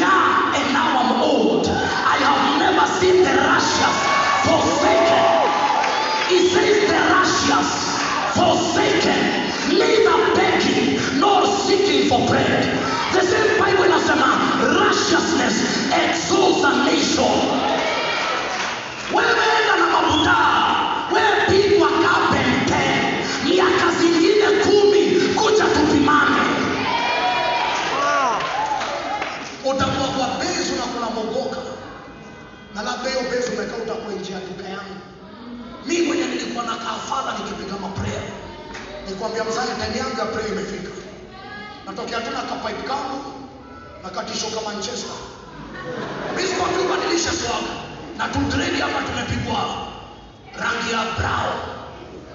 young and now I'm old. I have never seen the righteous forsaken. He says the righteous forsaken neither begging nor seeking for bread. The same bible inasema righteousness exalts a nation. Wewe na mabuda utakuwa kwa bezi na kunamogoka na labda hiyo bezi umekaa utakuwa nje ya duka yangu. Mi mwenye nilikuwa na kafadha nikipiga maprayer nikwambia mzani time yangu ya prayer imefika. Natokea tena kapipe kangu na katishoka manchester. Mi sikuwa swaga na tutredi hapa tumepigwa rangi ya brown.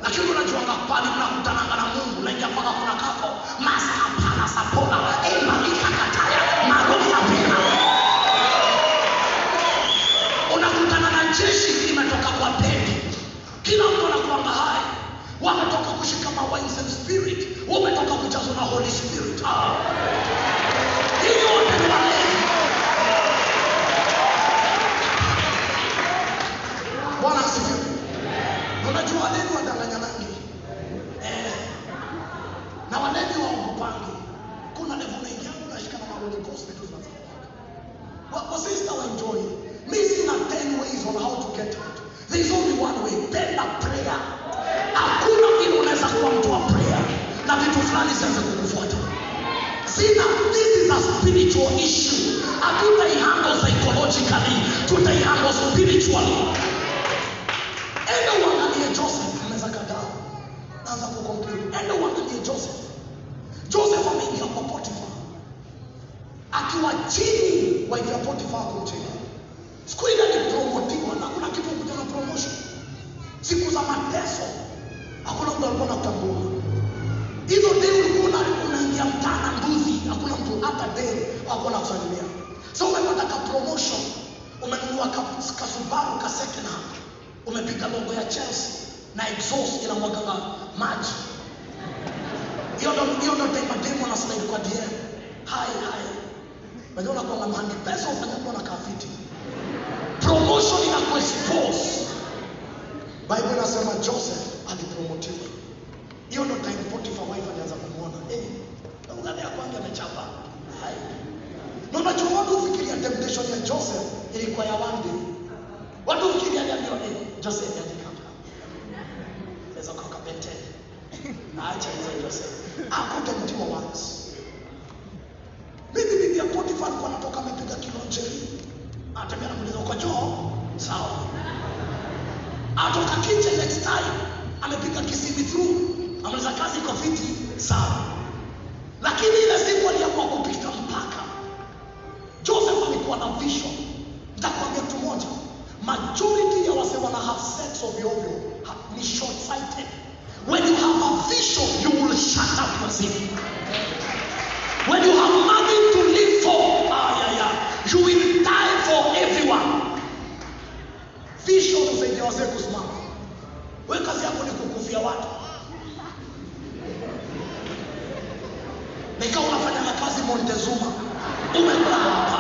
Lakini unajuanga pale mnakutananga na mungu naingia mpaka kuna kako? Masapana sapona emalika kila mtu anakuanga hai. Wametoka kushika ma wines and spirit. Wametoka kujazwa na holy spirit. Ah. ni walevi bwana asifiwe. Unajua walevi wadanganyanangi eh. na walevi waogopangi kuna levu naingiangu unashikana na holy ghost vitu zinazakuaga wasista waenjoy mi sina 10 ways on how to get out there is only one way penda prayer. Hakuna vile unaweza kuwa mtu wa prayer. Na vitu fulani zianze kukufuata. Sina this is a spiritual issue. Hatutaihandle psychologically tutaihandle spiritually. Enda joseph unaweza kadaa naanza kuconclude enda joseph? Joseph ameingia kwa potifa akiwa chini wa potifa kumcheka siku ile alipromotiwa na kuna kitu kuja na promotion siku za mateso hakuna mtu alikuwa nakutambua hizo dei ulikuwa una- unaingia mtana mbuzi hakuna mtu hata dei hakuwa nakusalimia. so umepata ka promotion umenunua ka, ka second hand umepiga logo ya chelsea na exhaust inamwaganga maji. Hiyo ndo hiyo ndo time demo na slide kwa dm hai hai. Unajua unakuwa mahandi pesa ufanya kuwa na kafiti. Promotion inakuexpose bible inasema joseph alipromotiwa hiyo ndio time potiphar wife alianza kumuona. eh ugani ya kwanza amechapa. Hai. Na unajua watu hufikiria temptation ya joseph ilikuwa ya one day. Watu ufikiria aliambiwa eh joseph alikapa Sasa kwa kapete. acha hizo joseph. Akutemptiwa once. Mimi bibi ya potiphar kwa anatoka amepiga kilonjeri. Atembea namuliza uko choo sawa atoka kiche next time amepiga kisimi through amaliza kazi iko fiti sawa. Lakini ile siku aliamua kupita mpaka joseph alikuwa na vision. Nitakwambia kitu moja majority ya wase wana have sex ovyo ovyo ni short sighted when you have a vision you will shut up yourself. when you have nothing to live for ah, yeah, yeah, you will die vision husaidia wazee kusimama. We kazi yako ni kukufia watu. Nikawa unafanya na kazi montezuma umekaa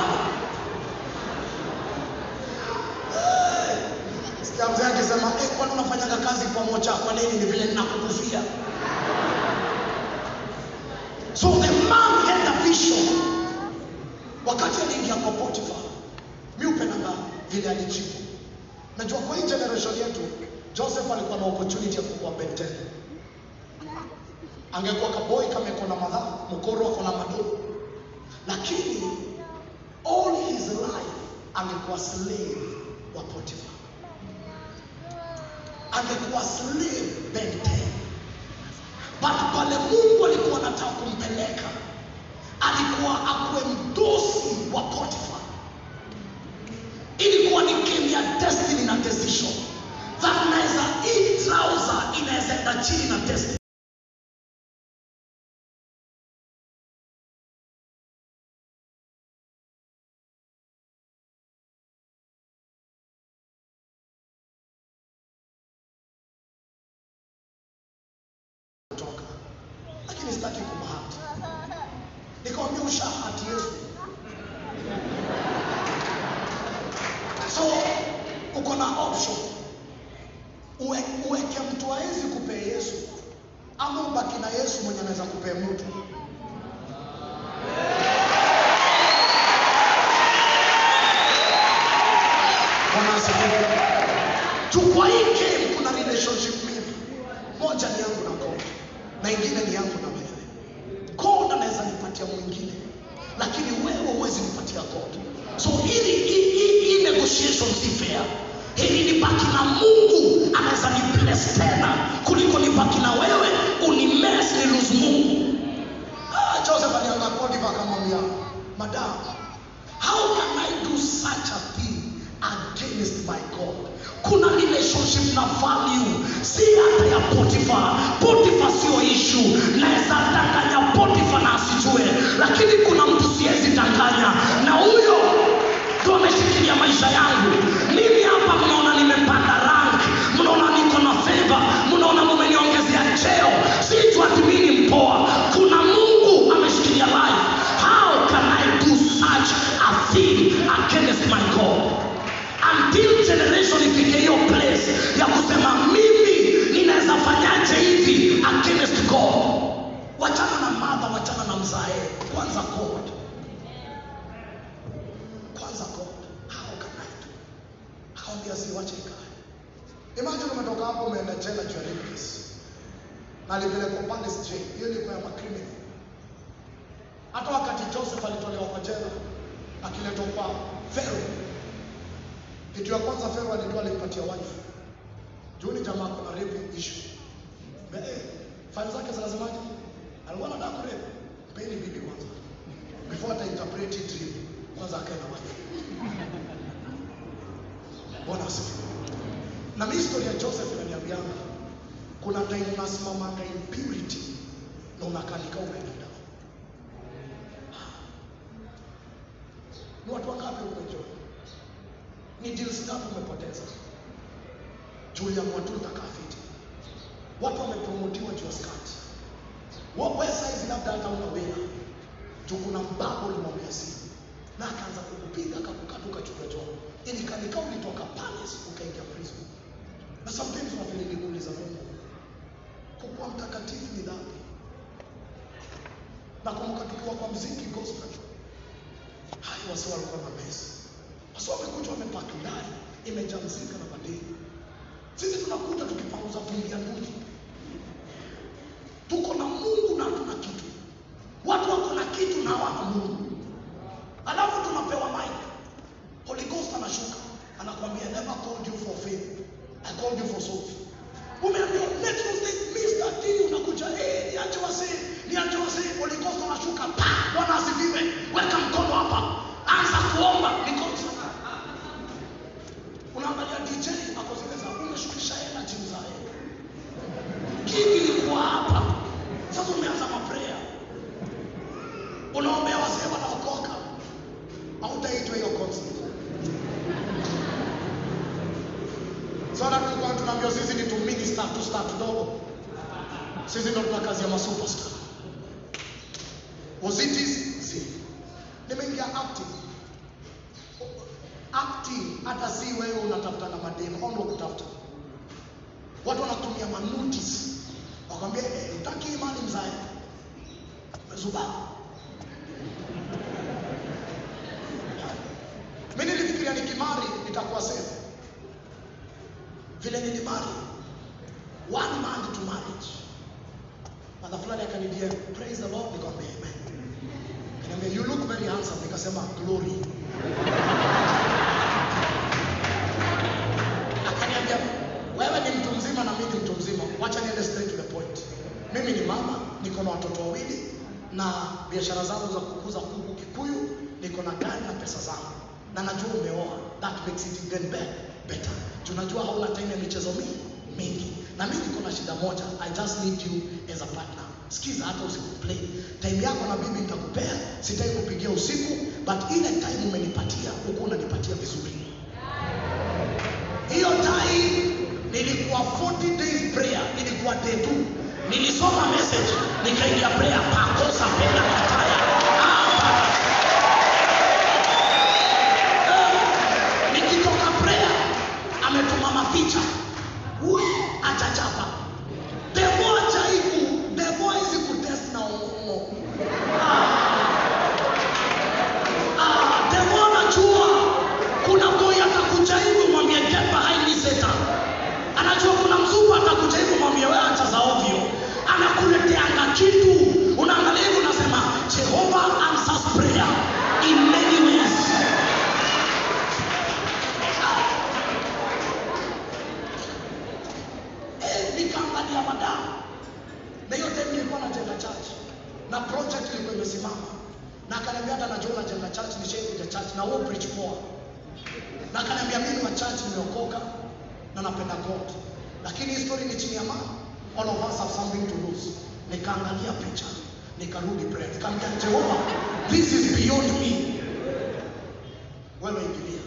akisema eh, kwani unafanyaga kazi pamoja kwa nini? Ni vile ninakukufia. So the man had a vision. Wakati aliingia kwa potifa mi upendanga vile alijibu najua kwa hii generation yetu joseph alikuwa na opportunity ya kukuwa benten angekuwa kaboi kama na madhaa mkoro ako na mado lakini all angekuwa slave wa Potifa, angekuwa slave 10 but pale Mungu alikuwa anataka kumpeleka, alikuwa akuwe mdosi wa ni game ya destiny na decision that naweza hii trouser inaweza enda chini na destiny. kutoka, lakini sitaki kumhati. Nikamwambia ushahati Yesu. So uko na option, Uwe, uweke mtu hawezi kupea Yesu ama ubaki na Yesu mwenye anaweza kupea mtu. Bwana asifiwe. Chukua hii game, kuna relationship mbili, moja ni yangu na God na ingine ni yangu na wewe. God anaweza nipatia mwingine, lakini wewe huwezi nipatia God. So hili hii hii- hii zifea. Hili nibaki na Mungu anaweza nibles tena kuliko nibaki na wewe unimes nilus Mungu. Ah, Joseph alianza kodiva akamwambia, madam, how can I do such a thing against my God? Kuna relationship na value, si hata ya Potifa. Potifa sio ishu naweza danganya Potifa na asijue, lakini kuna mtu siwezi danganya, na huyo ndo wameshikilia maisha yangu. Mimi hapa mnaona nimepanda rank, mnaona niko na favor, mnaona mumeniongezea cheo, si tu ati mimi ni mpoa. Kuna Mungu ameshikilia life. How can I do such a thing against my God? Until generation ifike hiyo place ya kusema mimi ninaweza fanyaje hivi against God. Wachana na madha wachana na mzae, kwanza God. Akamwambia siwache ikae. Imagine umetoka hapo umeenda jela juu ya rape case. Na alipelekwa pale jail. Hiyo ilikuwa ya macriminal. Hata wakati Joseph alitolewa kwa jela akiletwa kwa Pharaoh. Kitu ya kwanza Pharaoh alitoa alimpatia wife. Juu ni jamaa kuna rape issue. Eh, file zake zinasemaje? Alikuwa anataka kurape. Mpeni bibi kwanza. Before ata interpret dream. Kwanza akae na wife. Bwana asifiwe. Na mimi historia ya Joseph inaniambia kuna time unasimama na impurity na unakanika umeenda. Ni watu wangapi umejua? Ni deals ngapi umepoteza? Juu ya watu utakafiti. Watu wamepromotiwa juu ya skati. Wewe size labda hata una wena. Juu kuna mbabo limwambia simu. Na akaanza kukupiga akakukatuka chupa job. Ili kanika Na sometimes unafeel za Mungu. Kukuwa mtakatifu ni dhambi. Nakumbuka tukiwa kwa mziki gospel. Hai wasi walikuwa na mesa. Wasi wamekuja wamepaki ndani imejaa mzika na madeni. Sisi tunakuja tukipanguza vumbi ya nduji, Tuko na Mungu na tuna kitu. Watu wako na kitu na hawana Mungu. Alafu tunapewa mic. Holy Ghost anashuka anakwambia never called you for fame. I called you for Sasa tulikuwa tunaambiwa sisi ni tu minister tu star kidogo. Sisi ndio tuna kazi ya masuperstar. It easy? Nimeingia acting. Acting hata si wewe unatafuta na mademo, ndio kutafuta. Watu wanatumia manotice. Wakwambia eh, utaki imani mzae. Umezubaa. Mimi nilifikiria nikimari nitakuwa safe. Vile nilimali one month to marriage. Mada fulani akanidia praise the Lord, nikamwambia amen. Kaniambia you look very handsome, nikasema glory. Akaniambia wewe ni mtu mzima na mimi ni mtu mzima, wacha niende straight to the point. Mimi ni mama, niko na watoto wawili na biashara zangu za kukuza kuku Kikuyu, niko na gari na pesa zangu, na najua umeoa, that makes it even better better. Tunajua hauna time ya michezo mingi. Na mimi niko na shida moja i just need you as a partner. Sikiza hata usicomplain time yako na mimi nitakupea sitaki kupigia usiku but ile time umenipatia uko unanipatia vizuri. Hiyo time nilikuwa 40 days prayer nilikuwa day 2 nilisoma message nikaingia prayer pakosa pena kataya hapa 去找 na project ilikuwa imesimama. Na akaniambia hata najua unajenga church nishaikuja church na wewe preach poa. Na akaniambia mimi wa church nimeokoka na napenda God. Lakini hii story ni chini ya mama all of us have something to lose. Nikaangalia picha nikarudi prayer. Nikamwambia Jehova this is beyond me. Wewe ingilia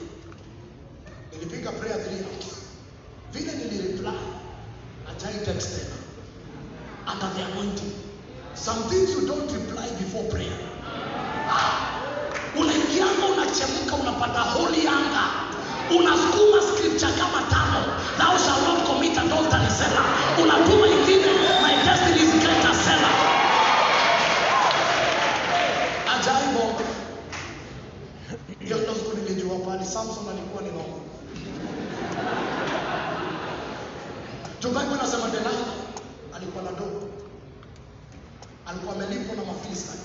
juu bible inasema alikuwa na dogo alikuwa amelipwa na Mafilisti.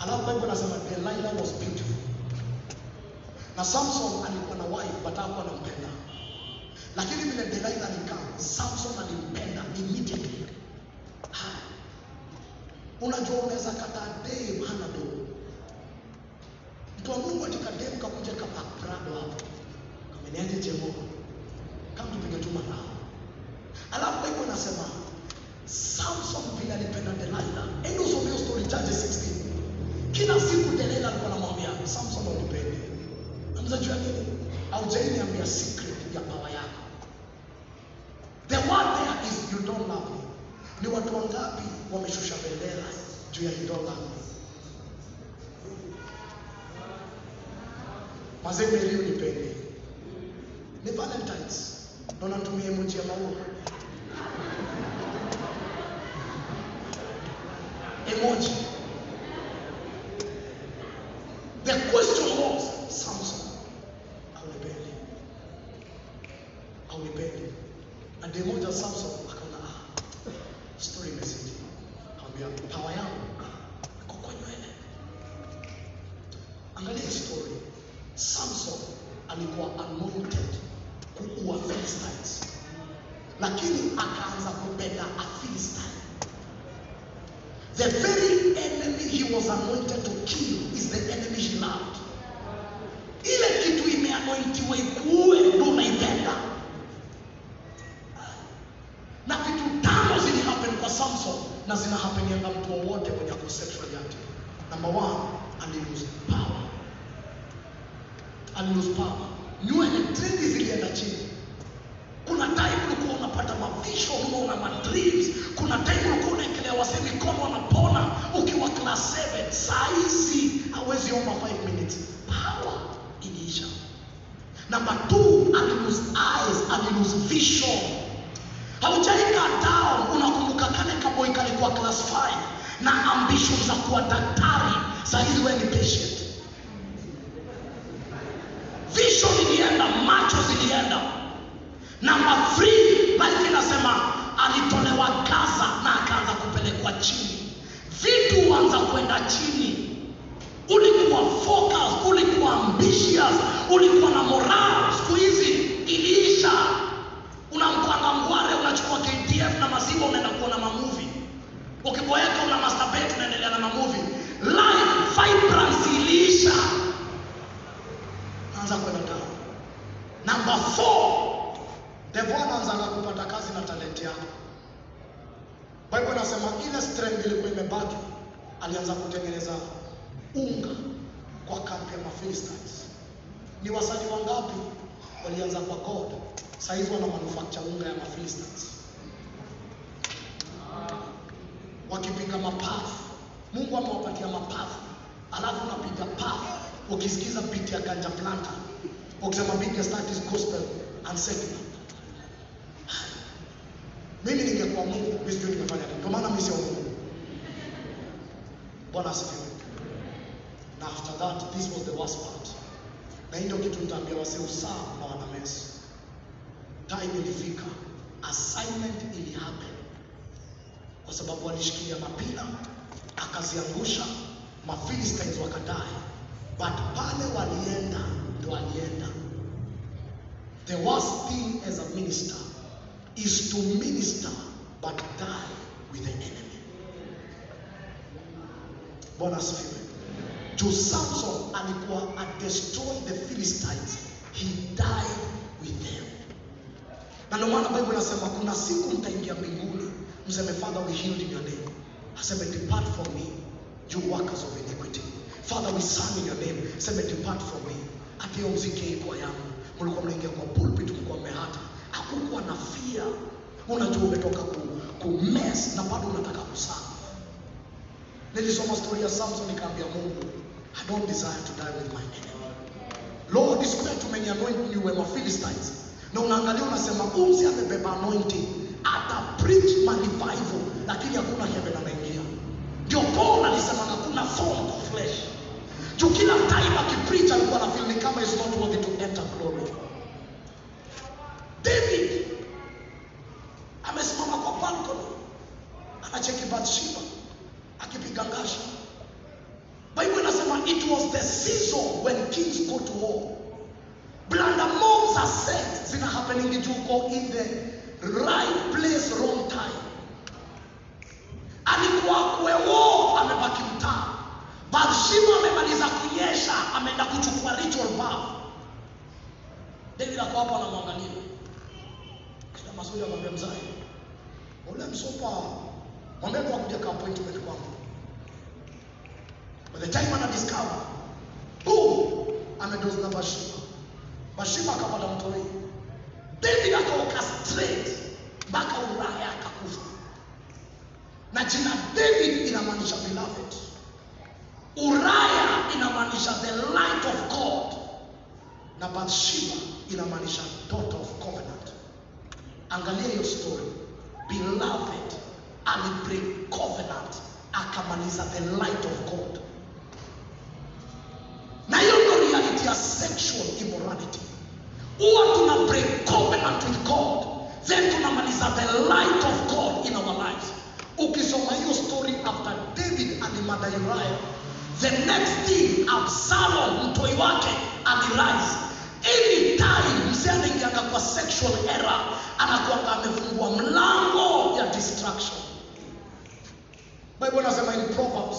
alafu bible inasema delilah was beautiful. Na samson alikuwa na wife but hakuwa anampenda. Lakini vile delilah alikaa samson alimpenda immediately. Unajua unaweza kataa dem hana dogo mtu wa mungu atika dem kakuja kapaprado hapo kameniaje jemo? kama tupige chuma nao alafu bible inasema samson vile alipenda delilah endo usome hiyo story judges 16 kila siku delilah alikuwa anamwambia samson unipende amzajua nini? Aujainiambia secret ya power yako. The one there is you don't love me. Ni watu wangapi wameshusha bendera juu ya you don't love me? Mazee Mary unipende ni valentines. Ndio natumia emoji ya maua emoji the question was samson aunipendi aunipendi na de moja samson akaona ah, story imezidi akamwambia pawa yangu iko kwa nywele angalia hii story samson alikuwa anointed kuua philistines lakini akaanza kupenda a philistine the very enemy he was anointed to kill is the enemy he loved ile kitu imeanointiwa ikuue ndo unaipenda na vitu tano zili happen kwa samson na zina hapenianga mtu wowote mwenye ako sexually active number one alilose power alilose power nywele trendi zilienda chini kuna time ulikuwa unapata mavision unaona madreams kuna time ulikuwa unaekelea wase mikono wanapona ukiwa class 7 saa hizi hawezi omba 5 minutes power iliisha. Number two alilose eyes alilose vision. Haujaika down unakumbuka kale kaboi kalikuwa class 5 na ambition za kuwa daktari sahizi wewe ni patient. Vision ilienda macho zilienda. Namba 3 bible inasema alitolewa gaza na akaanza kupelekwa chini. Vitu huanza kwenda chini ambitious, ulikuwa na morale, siku hizi iliisha. Unampanga ngware, unachukua KTF na maziwa, unaenda kuona mamuvi. Ukiboeka una masturbate, unaendelea na mamuvi. Life iliisha, anza kwenda down. Number four, devil kupata kazi na talenti yako. Bible inasema ile strength ilikuwa imebaki, alianza kutengeneza unga kwa Mafilistines. Ni wasaji wangapi walianza kwa God, hivi wana manufacture unga ya Mafilistines wakipiga mapafu. Mungu amewapatia mapafu, alafu unapiga pafu ukisikiza beat ya ganja planta, ukisema biggest gospel and secular. Mimi ningekuwa Mungu, mimi sijui nini. Kwa maana mimi sio Mungu. Bwana asifiwe. Na after that, this was the worst part. Na hii ndio kitu nitaambia wasee usaa na wanamesi. Time ilifika, assignment ili happen kwa sababu alishikilia mapila akaziangusha, Mafilistines wakadai, but pale walienda ndo walienda. The worst thing as a minister is to minister but die with the enemy. Bwana asifiwe. Juu Samson alikuwa a destroy the Philistines, he died with them. Na ndio maana Bible inasema kuna siku mtaingia mbinguni, mseme Father we healed in your name. Aseme depart from me, you workers of iniquity. Father we sang in your name. aseme depart from me. Hata mziki ilikuwa yangu. Mlikuwa mnaingia kwa pulpit mlikuwa mmehata. Hakukuwa na fear. Unajua umetoka ku, ku mess na bado unataka kuserve. Nilisoma story ya Samson nikaambia Mungu, I don't desire to die with my enemy. Lord, siku ya tumenianoint niwe ma Philistines. Na unaangalia unasema uzi amebeba anointing, ata preach ma revival, lakini hakuna heaven anaingia. Ndio Paul alisema hakuna form of flesh. Juu kila time akipreach alikuwa na feel kama is not worthy to enter glory. David amesimama kwa balcony anacheki Bathsheba akipiga ngasha. Bible inasema it was the season when kings go to war. Blundermores are set zina happening uko in the right place wrong time. Alikuwa kwe war amebaki mtaa. Bathsheba amemaliza kunyesha ameenda kuchukua ritual bath. David ako hapo anamwangalia. Kila mazuri amwambia mzai. ule msopa mwambie kwa kuja ka appointment kwangu. By the time ana discover, amedozi na Bathsheba. Bathsheba akapata mtoi. David akaoka straight mpaka Ulaya akakufa. Na jina David inamaanisha beloved. Uraya inamaanisha the light of God. Na Bathsheba inamaanisha daughter of covenant. Angalia hiyo story. Beloved alibreak covenant akamaliza the light of God. Reality sexual immorality. Huwa tuna break covenant with God, then tunamaliza the light of God in our lives. Ukisoma hiyo story after David alimada Uriah, the next thing Absalom mtoi wake alirise. Anytime mzee anaingianga kwa sexual error, anakuanga amefungua mlango ya destruction. Bible inasema in Proverbs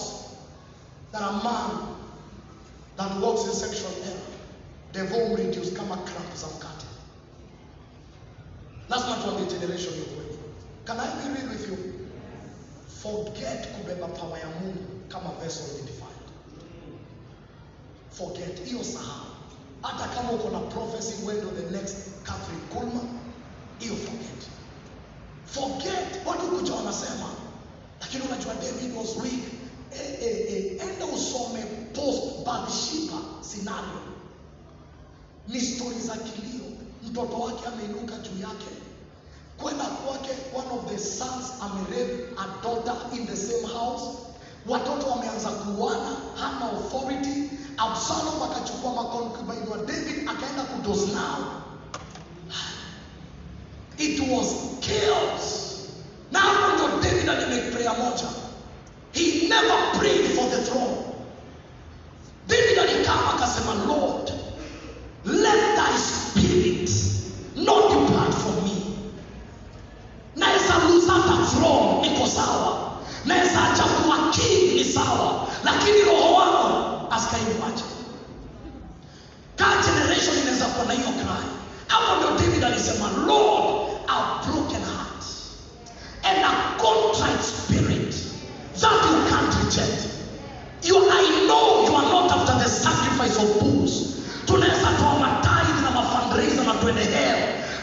that a man that walks in sexual error devil will reduce kama cramp za mkate. what the generation hiyo kweli. Can I be real with you? Forget kubeba power ya Mungu kama vessel defined. Forget hiyo sahau. Hata kama uko na prophecy wewe ndio the next Catherine Kuhlman, hiyo forget. Forget watu kuja wanasema lakini unajua David was weak. Eh, eh, eh, enda usome post Bathsheba scenario. Ni stori za kilio. Mtoto wake ameinuka juu yake kwenda kwake, one of the sons amerape a daughter in the same house. Watoto wameanza kuana, hana authority. Absalom akachukua makonkubini wa David akaenda kudosnao. It was chaos. Na hapo ndo David alimake prayer moja. He never prayed for the throne. David alikaa akasema, Lord, let thy spirit not depart from me. Naweza lose hata throne, niko sawa. Naweza acha kuwa king, ni sawa, lakini roho wangu asikainiwache. Ka generation ako na hiyo cry hapo ndio david alisema lord a broken heart and a contrite spirit that you can't reject you, i know you are not after the sacrifice of bulls tunaweza toa matithe na mafundraiser na twende hell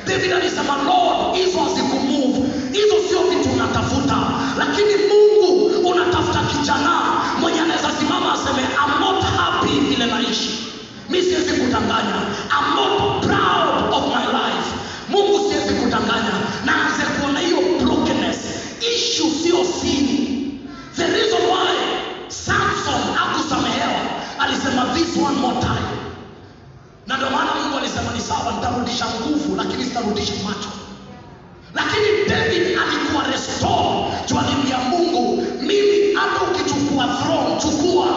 david alisema lord hizo hazikumove hizo sio vitu unatafuta. Lakini mungu unatafuta kijana mwenye anaweza simama aseme I'm not happy vile naishi. Mi siwezi kutanganya I'm not proud of my life mungu siwezi kudanganya na anze kuona hiyo brokenness issue sio sini the reason why samson akusamehewa one more time. Na ndio maana mungu alisema ni sawa nitarudisha nguvu lakini sitarudisha macho. Lakini david alikuwa restore juu mungu. Mimi hata ukichukua throne chukua.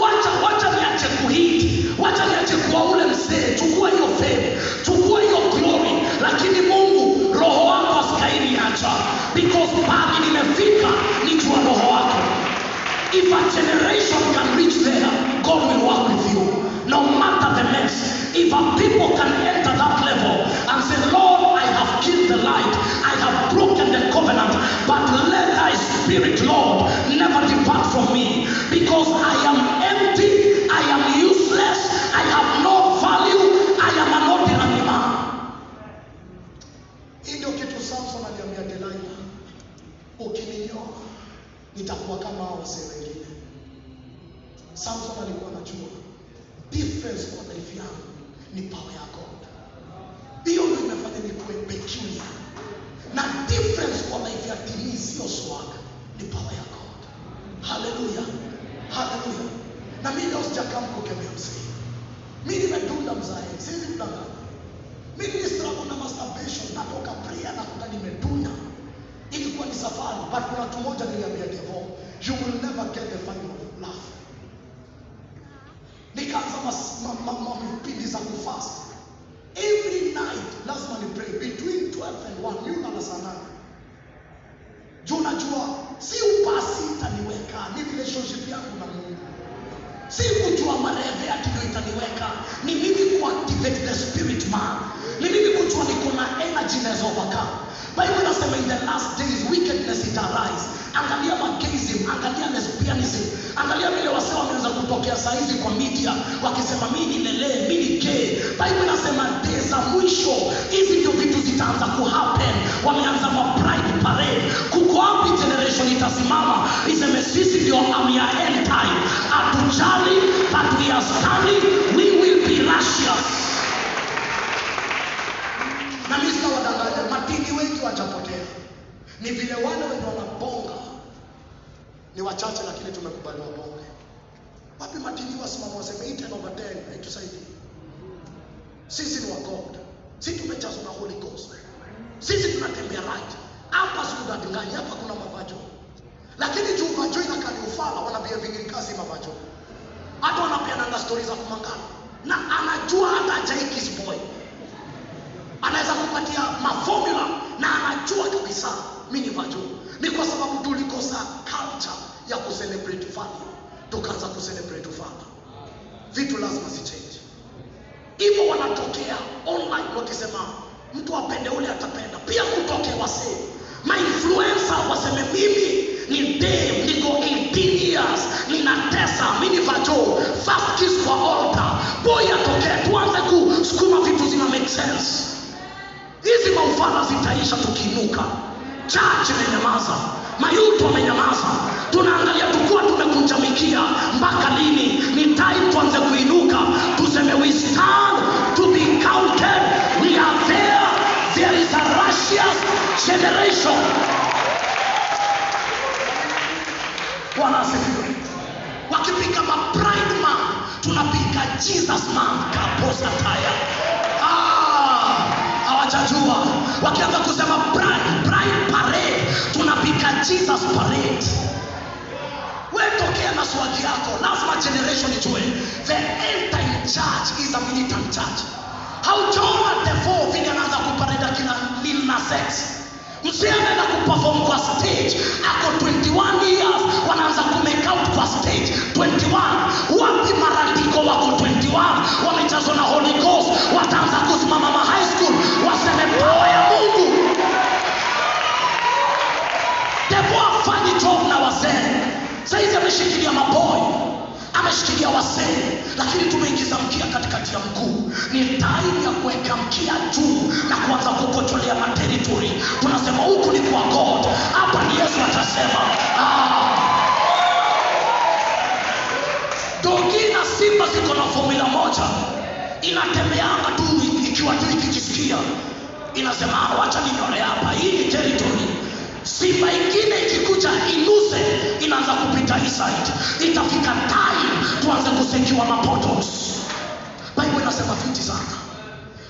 Wacha wacha niache kuhiti wacha niache kuwa ule mzee. Chukua hiyo fame chukua hiyo glory. Lakini mungu roho wako asikaini acha because pali nimefika ni jua roho wako. If a generation can reach there, God will work with you. No matter the mess. If a people can enter that level and say, Lord, I have killed the light, I have broken the covenant, but let thy spirit, Lord, safari but kuna mtu mmoja niliambia devo you will never get the final love. Nikaanza mas- ma- ma- ma- vipindi za kufast every night lazima ni pray between 12 and 1 yuna na saa nane. Juu najua si upasi itaniweka. Ni relationship yangu na si kujua mareve ati itaniweka ni mimi kuactivate the spirit man. Ni mimi kujua niko na energy naweza bible nasema in the last days wickedness it arise. Angalia magism angalia lesbianism. Angalia vile wasee wameweza kutokea sahizi kwa media wakisema mi nilelee mi ni gay. Bible nasema day za mwisho hizi ndio vitu zitaanza kuhappen. Wameanza ma pride parade kuko wapi generation itasimama? Iseme sisi ndio am ya end time hatujali but we are standing we will be righteous na mimi sitawadanganya. Matiki wengi wachapotea ni vile wale wenye wanabonga. Ni wachache lakini tumekubali wabonge wapi matiki wasimama? Waseme hii 10 over 10 haitusaidii sisi ni wa sisi tumejazwa na holy ghost. Sisi tunatembea right hapa sikudanganya hapa kuna mapacho. lakini juu macho inakali ufala wanabia mavajo hata wanapeananga stori za kumangana na anajua hata ajaikis boy. Anaweza kupatia mafomula na anajua kabisa mi ni ni kwa sababu tulikosa culture ya kucelebrate value tukaanza kucelebrate ufala vitu lazima zichange. Hivyo wanatokea online wakisema mtu apende ule atapenda. Pia kutokea mainfluencer waseme mimi ni dem niko 18 years ninatesa minivajo first kiss kwa altar boy atokee tuanze kusukuma vitu zina make sense. Hizi maufala zitaisha tukiinuka church imenyamaza mayuto amenyamaza tunaangalia tukuwa tumekunjamikia mpaka lini? Ni time tuanze kuinuka tuseme we stand to be generation. Bwana asifiwe. Wakipiga mapride man tunapiga jesus man kaposa taya. Ah, hawajajua. Wakianza kusema pride, pride parade tunapiga jesus parade. Wewe tokea na swali yako lazima generation ijue. The end time church is a militant church. Haujaona the four vile anaanza kupareda kila lil na sex msiende na kuperform kwa stage. Ako 21 years wanaanza kumake out kwa stage. 21 wapi marandiko wako 21 wamechazwa na holy ghost. Wataanza kusimama ma high school. Waseme pawa ya mungu. Devo tunashikilia wasee lakini tumeingiza mkia katikati ya mguu. Ni taimu ya kuweka mkia juu na kuanza kukotolea materitori tunasema huku ni kwa god. Hapa ni yesu atasema dogi na simba ziko na fomula moja. Inatembeanga tu ikiwa tu ikijisikia inasema "Ah, wacha ninyore hapa hii ni territory simba ingine ikikuja iluse inaanza kupita hii itafika time tuanze kusekiwa mapotos. Bible inasema fiti sana.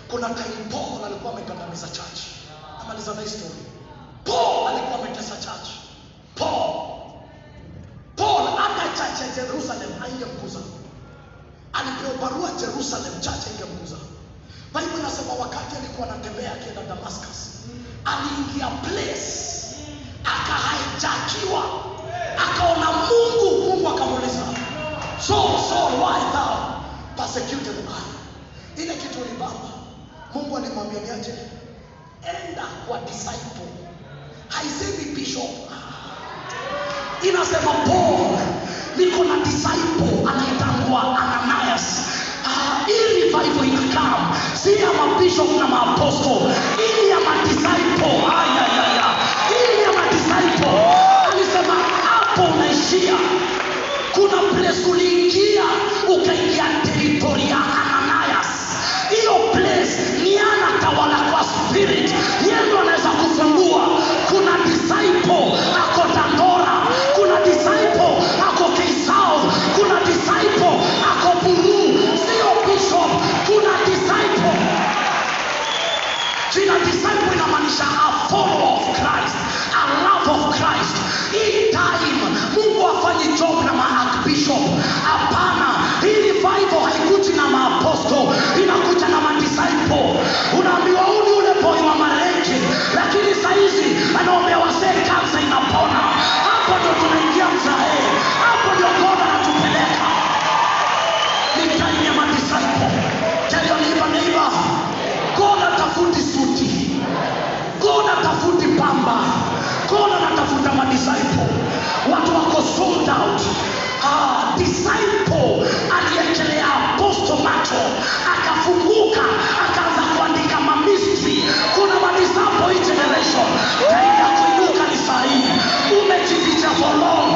Kuna time paul alikuwa amekandamiza church. Amaliza na history. Paul alikuwa ametesa church. Paul. Paul hata church ya jerusalem aingemguza alipewa barua jerusalem church aingemguza bible inasema wakati alikuwa anatembea akienda damascus aliingia place Saul, why thou persecuted man. ile kitu ni mungu alimwambia niache, enda kwa disciple. Haisemi bishop. Inasema paul. Niko na disciple anayetangwa ananias. Ah, ili revival inakam si ya mabishop na maaposto ili ya madisciple. Ayayaya ili ya madisciple. Alisema hapo unaishia kuna place uliingia ukaingia teritori ya ananias. Hiyo place ni anatawala kwa spirit. Yendo anaweza kufungua. Kuna disciple ako tandora kuna disciple ako keisao kuna disciple ako buruu sio bishop kuna disciple. Jina disciple inamaanisha a follower of christ love of christ. Hii time mungu afanyi job na maarchbishop hapana hii revival haikuji na maaposto inakuja na madisciple. Unaambiwa huu ni ule boy wa marenge lakini saizi anaombea wasee kansa inapona. Hapo ndio tunaingia mzae. Hapo ndio god anatupeleka. Ni time ya madisciple. Tell your neighbor neighbor god atafuti suti. God atafuti pamba god anatafuta madisciple. Watu wako sold out. Ah, disciple aliyekelea aposto macho akafunguka akaanza kuandika mamistri. kuna madisciple hii generation. Ya kuinuka ni sahii umejificha for long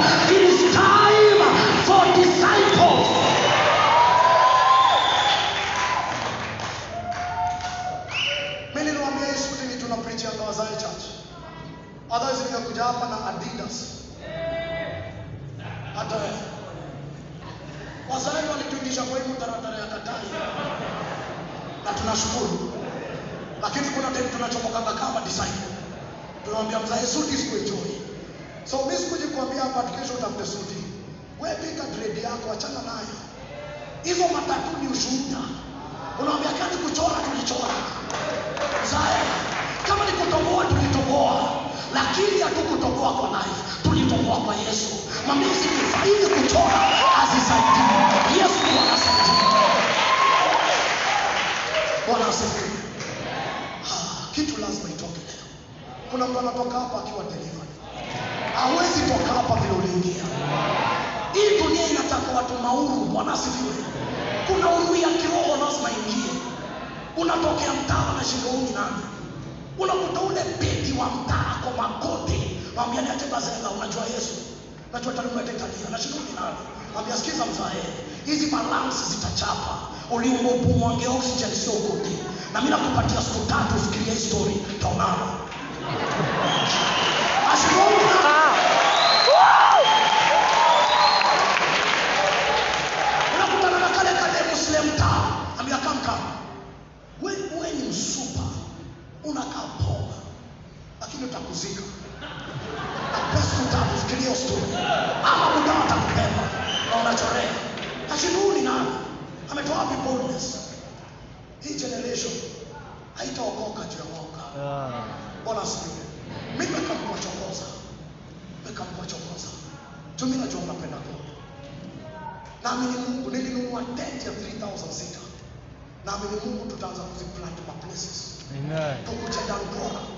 hapa na adidas. Hata wewe. Wazae walituingisha kwa hii taratara ya katai. Na tunashukuru. Lakini kuna time tunachomokanga kama disciple tunamwambia mzae suti sikuenjoy so mimi sikuji kuambia hapa kesho utafute suti. Wewe pika grade yako achana nayo. Hizo matatu ni ushuhuda. Unaambia kani kuchora tulichora mzae kama ni kutoboa tulitoboa lakini hatukutoboa kwa life tulitoboa kwa yesu. Mamizi kifaidi kutoka hazisaidii yesu anasaidia Ah, kitu lazima itoke leo. Kuna mtu anatoka hapa akiwa delivered hawezi toka hapa vile uliingia. Hii dunia inataka watu mauru bwana kuna uru ya kiroho lazima ingie. Unatokea mtaa na shingoni nani unakuta ule pedi wa mtaa kwa magoti mwambia niache bazenga unajua yesu? Najua talumetekalia na shingoni nani? Mwambia sikiza mzae hizi balansi zitachapa. Uliumba upumwange oxygen sio kote na mimi nakupatia siku tatu fikiria hii story taonana. Ashingoni unakutana ni lakini utakuzika nakupea utakufikiria story ama muda watakubeba na unachorea lakini huyu ni nani? Ametoa wapi boldness? Hii generation haitaokoka juu ya mwaka. Bwana asifiwe. Mi mekamkuwachokoza mekamkuwachokoza tumi najua mnapenda kuona naamini mungu nilinunua tent ya 3000 naamini mungu tutaanza kuziplant maplaces. Places Amen. dandora